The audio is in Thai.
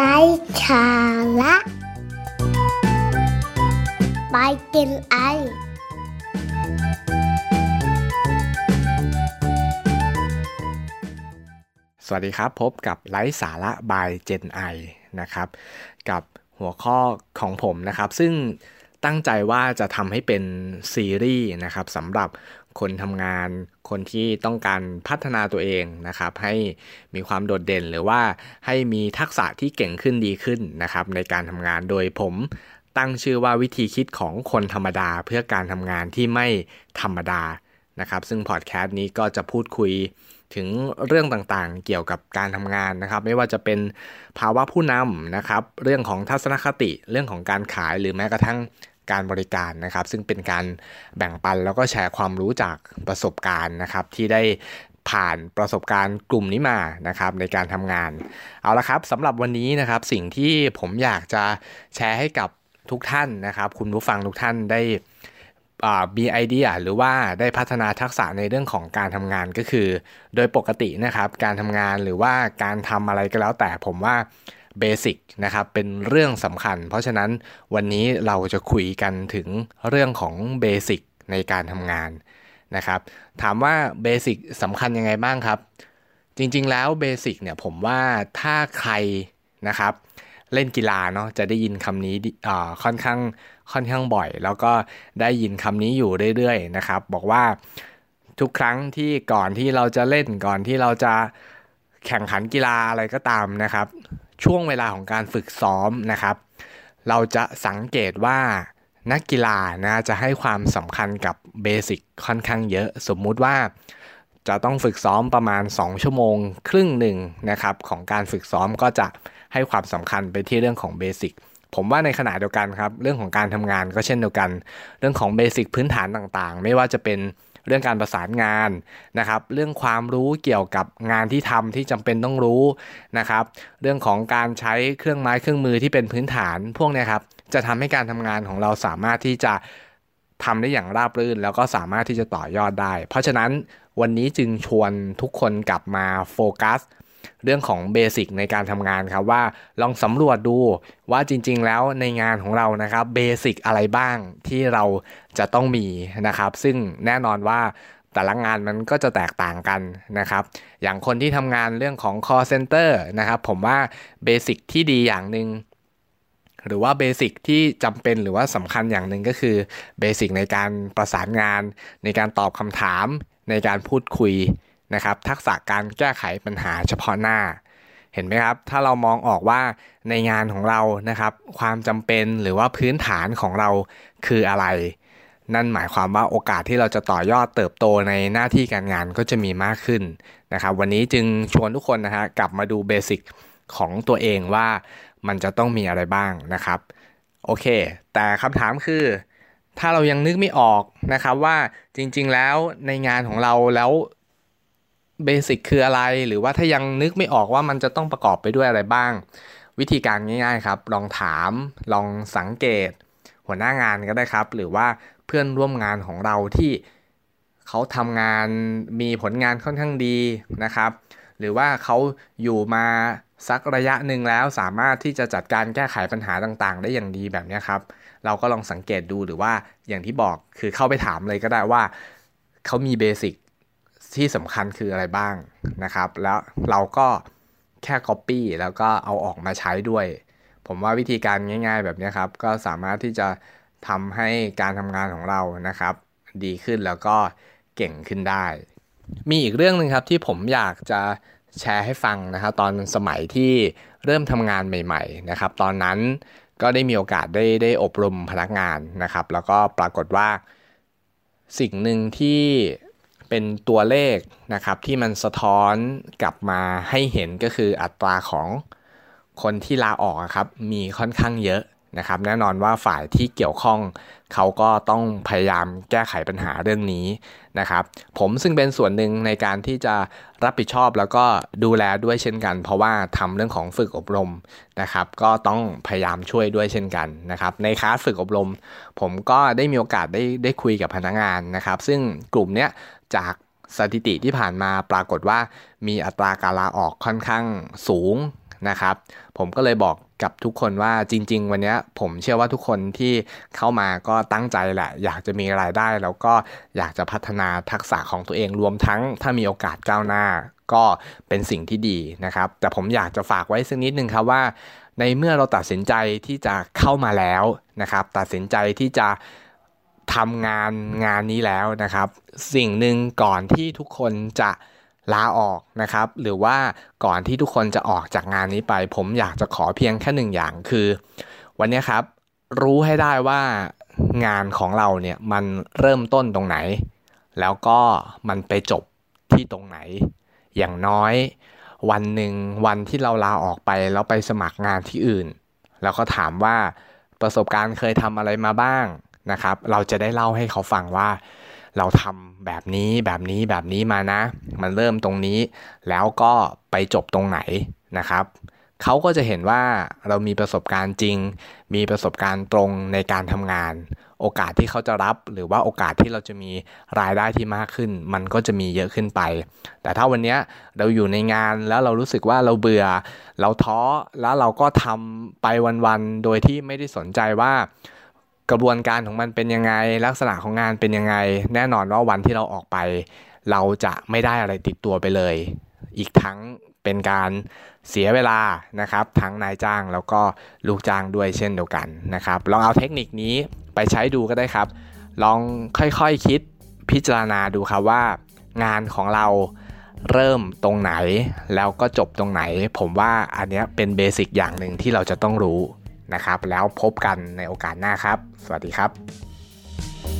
ไร้สาระไปกินไอ สวัสดีครับพบกับไลฟ์สาระบายเจนไอนะครับ กับหัวข้อของผมนะครับ ซึ่ง ตั้งใจว่าจะทำให้เป็นซีรีส์นะครับสำหรับคนทำงานคนที่ต้องการพัฒนาตัวเองนะครับ ให้มีความโดดเด่นหรือว่าให้มีทักษะที่เก่งขึ้นดีขึ้นนะครับ ในการทำงานโดยผมตั้งชื่อว่าวิธีคิดของคนธรรมดาเพื่อการทำงานที่ไม่ธรรมดานะครับ ซึ่งพอดแคสต์นี้ก็จะพูดคุย ถึงเรื่องต่างๆ เกี่ยวกับการทำงานนะครับ ไม่ว่าจะเป็นภาวะผู้นำนะครับ เรื่องของทัศนคติ เรื่องของการขายหรือแม้กระทั่งการบริการนะครับ ซึ่งเป็นการแบ่งปันแล้วก็แชร์ความรู้จากประสบการณ์นะครับ ที่ได้ผ่านประสบการณ์กลุ่มนี้มานะครับในการทำงาน เอาละครับสำหรับวันนี้นะครับสิ่งที่ผมอยากจะแชร์ให้กับทุกท่านนะครับ คุณผู้ฟังทุกท่านได้ มีไอเดียหรือว่าได้พัฒนาทักษะในเรื่องของการทำงานก็คือ โดยปกตินะครับการทำงานหรือว่าการทำอะไรก็แล้วแต่ผมว่าเบสิกนะครับเป็นเรื่องสำคัญ เพราะฉะนั้นวันนี้เราจะคุยกันถึงเรื่องของ basic ในการทำงานนะครับถามว่า basic สำคัญยังไงบ้างครับ จริงๆแล้ว basic เนี่ยผมว่าถ้าใครนะครับ เล่นกีฬาเนาะจะได้ยินคำนี้ค่อนข้างค่อนข้างบ่อย แล้วก็ได้ยินคำนี้อยู่เรื่อยๆนะครับ บอกว่าทุกครั้งที่ก่อนที่เราจะเล่นก่อนที่เราจะแข่งขันกีฬาอะไรก็ตามนะครับ ช่วงเวลาของการฝึกซ้อมนะครับ เราจะสังเกตว่านักกีฬานะจะให้ความสำคัญกับเบสิกค่อนข้างเยอะ สมมุติว่าจะต้องฝึกซ้อมประมาณ 2 ชั่วโมง ครึ่งหนึ่งนะครับ ของการฝึกซ้อมก็จะ ให้ความสำคัญไปที่เรื่องของเบสิกผมว่าในขณะเดียวกันครับ เรื่องของการทำงานก็เช่นเดียวกัน เรื่องของเบสิกพื้นฐานต่างๆ ไม่ว่าจะเป็นเรื่องการประสานงานนะครับ เรื่องความรู้เกี่ยวกับงานที่ทำที่จำเป็นต้องรู้นะครับ เรื่องของการใช้เครื่องไม้เครื่องมือที่เป็นพื้นฐานพวกนี้ครับ จะทำให้การทำงานของเราสามารถที่จะทำได้อย่างราบรื่น แล้วก็สามารถที่จะต่อยอดได้ เพราะฉะนั้นวันนี้จึงชวนทุกคนกลับมาโฟกัส เรื่องของเบสิกในการทำงานครับว่าลองสำรวจดูว่าจริง ๆ แล้วในงานของเรานะครับเบสิกอะไรบ้างที่เราจะต้องมีนะครับ ซึ่งแน่นอนว่าแต่ละงานมันก็จะแตกต่างกันนะครับ อย่างคนที่ทำงานเรื่องของ call center นะครับผมว่าเบสิกที่ดีอย่างหนึ่งหรือว่าเบสิกที่จำเป็นหรือว่าสำคัญอย่างหนึ่งก็คือเบสิกในการประสานงาน ในการตอบคำถามในการพูดคุย นะครับทักษะการแก้ไขปัญหาเฉพาะหน้า เห็นไหมครับ ถ้าเรามองออกว่าในงานของเรานะครับ ความจำเป็นหรือว่าพื้นฐานของเราคืออะไร นั่นหมายความว่าโอกาสที่เราจะต่อยอดเติบโตในหน้าที่การงานก็จะมีมากขึ้นนะครับ วันนี้จึงชวนทุกคนนะฮะกลับมาดูเบสิกของตัวเองว่ามันจะต้องมีอะไรบ้างนะครับ โอเค แต่คำถามคือ ถ้าเรายังนึกไม่ออกนะครับว่าจริงๆแล้วในงานของเราแล้ว เบสิกคืออะไร หรือว่าถ้ายังนึกไม่ออกว่ามันจะต้องประกอบไปด้วยอะไรบ้าง วิธีการง่ายๆครับ ลองถาม ลองสังเกต หัวหน้างานก็ได้ครับ หรือว่าเพื่อนร่วมงานของเราที่เขาทำงานมีผลงานค่อนข้างดีนะครับ หรือว่าเขาอยู่มาสักระยะหนึ่งแล้วสามารถที่จะจัดการแก้ไขปัญหาต่างๆ ได้อย่างดีแบบนี้ครับ เราก็ลองสังเกตดูหรือว่าอย่างที่บอกคือเข้าไปถามเลยก็ได้ว่าเขามีเบสิก ที่สำคัญคืออะไรบ้างนะครับ แล้วเราก็แค่ Copy แล้วก็เอาออกมาใช้ด้วย ผมว่าวิธีการง่ายๆ แบบนี้ครับ ก็สามารถที่จะทำให้การทำงานของเรานะครับ ดีขึ้นแล้วก็เก่งขึ้นได้ มีอีกเรื่องหนึ่งครับที่ผมอยากจะแชร์ให้ฟังนะครับตอนสมัยที่เริ่มทำงานใหม่ๆนะครับ ตอนนั้นก็ได้มีโอกาสได้ได้อบรมพนักงานนะครับ แล้วก็ปรากฏว่า สิ่งหนึ่งที่ เป็นตัวเลขนะครับที่มันสะท้อนกลับมาให้เห็นก็คืออัตราของคนที่ลาออกครับมีค่อนข้างเยอะนะครับแน่นอนว่าฝ่ายที่เกี่ยวข้องเขาก็ต้องพยายามแก้ไขปัญหาเรื่องนี้นะครับ ผมซึ่งเป็นส่วนหนึ่งในการที่จะรับผิดชอบแล้วก็ดูแลด้วยเช่นกัน เพราะว่าทำเรื่องของฝึกอบรมนะครับ ก็ต้องพยายามช่วยด้วยเช่นกันนะครับ ในคลาสฝึกอบรม ผมก็ได้มีโอกาสได้ได้คุยกับพนักงานนะครับ ซึ่งกลุ่มเนี้ย จากสถิติที่ผ่านมาปรากฏว่ามีอัตราการลาออกค่อนข้างสูงนะครับ ผมก็เลยบอกกับทุกคนว่าจริง ๆ วันนี้ผมเชื่อว่าทุกคนที่เข้ามาก็ตั้งใจแหละ อยากจะมีรายได้ แล้วก็อยากจะพัฒนาทักษะของตัวเองรวมทั้งถ้ามีโอกาสก้าวหน้า ก็เป็นสิ่งที่ดีนะครับ แต่ผมอยากจะฝากไว้สักนิดนึงครับว่า ในเมื่อเราตัดสินใจที่จะเข้ามาแล้วนะครับ ตัดสินใจที่จะ ทำงานงานนี้แล้วนะครับ สิ่งหนึ่งก่อนที่ทุกคนจะลาออกนะครับ หรือว่าก่อนที่ทุกคนจะออกจากงานนี้ไป ผมอยากจะขอเพียงแค่หนึ่งอย่างคือ วันนี้ครับ รู้ให้ได้ว่างานของเราเนี่ยมันเริ่มต้นตรงไหน แล้วก็มันไปจบที่ตรงไหน อย่างน้อย วันหนึ่งวันที่เราลาออกไปแล้วไปสมัครงานที่อื่น แล้วก็ถามว่าประสบการณ์เคยทำอะไรมาบ้าง นะครับ เราจะได้เล่าให้เขาฟังว่าเราทำแบบนี้แบบนี้แบบนี้มานะ มันเริ่มตรงนี้ แล้วก็ไปจบตรงไหนนะครับ เขาก็จะเห็นว่าเรามีประสบการณ์จริง มีประสบการณ์ตรงในการทำงาน โอกาสที่เขาจะรับ หรือว่าโอกาสที่เราจะมีรายได้ที่มากขึ้น มันก็จะมีเยอะขึ้นไป แต่ถ้าวันนี้เราอยู่ในงานแล้วเรารู้สึกว่าเราเบื่อ เราท้อแล้วเราก็ทำไปวันๆโดยที่ไม่ได้สนใจว่า กระบวนการของมันเป็นยังไง ลักษณะของงานเป็นยังไง แน่นอนว่าวันที่เราออกไป เราจะไม่ได้อะไรติดตัวไปเลย อีกทั้งเป็นการเสียเวลานะครับ ทั้งนายจ้างแล้วก็ลูกจ้างด้วยเช่นเดียวกันนะครับลองเอาเทคนิคนี้ไปใช้ดูก็ได้ครับ ลองค่อยๆคคิดพิจารณาดูครับว่า งานของเราเริ่มตรงไหนแล้วก็จบตรงไหน ผมว่าอันนี้เป็นเบสิกอย่างหนึ่งที่เราจะต้องรู้ นะครับ แล้วพบกันในโอกาสหน้าครับ สวัสดีครับ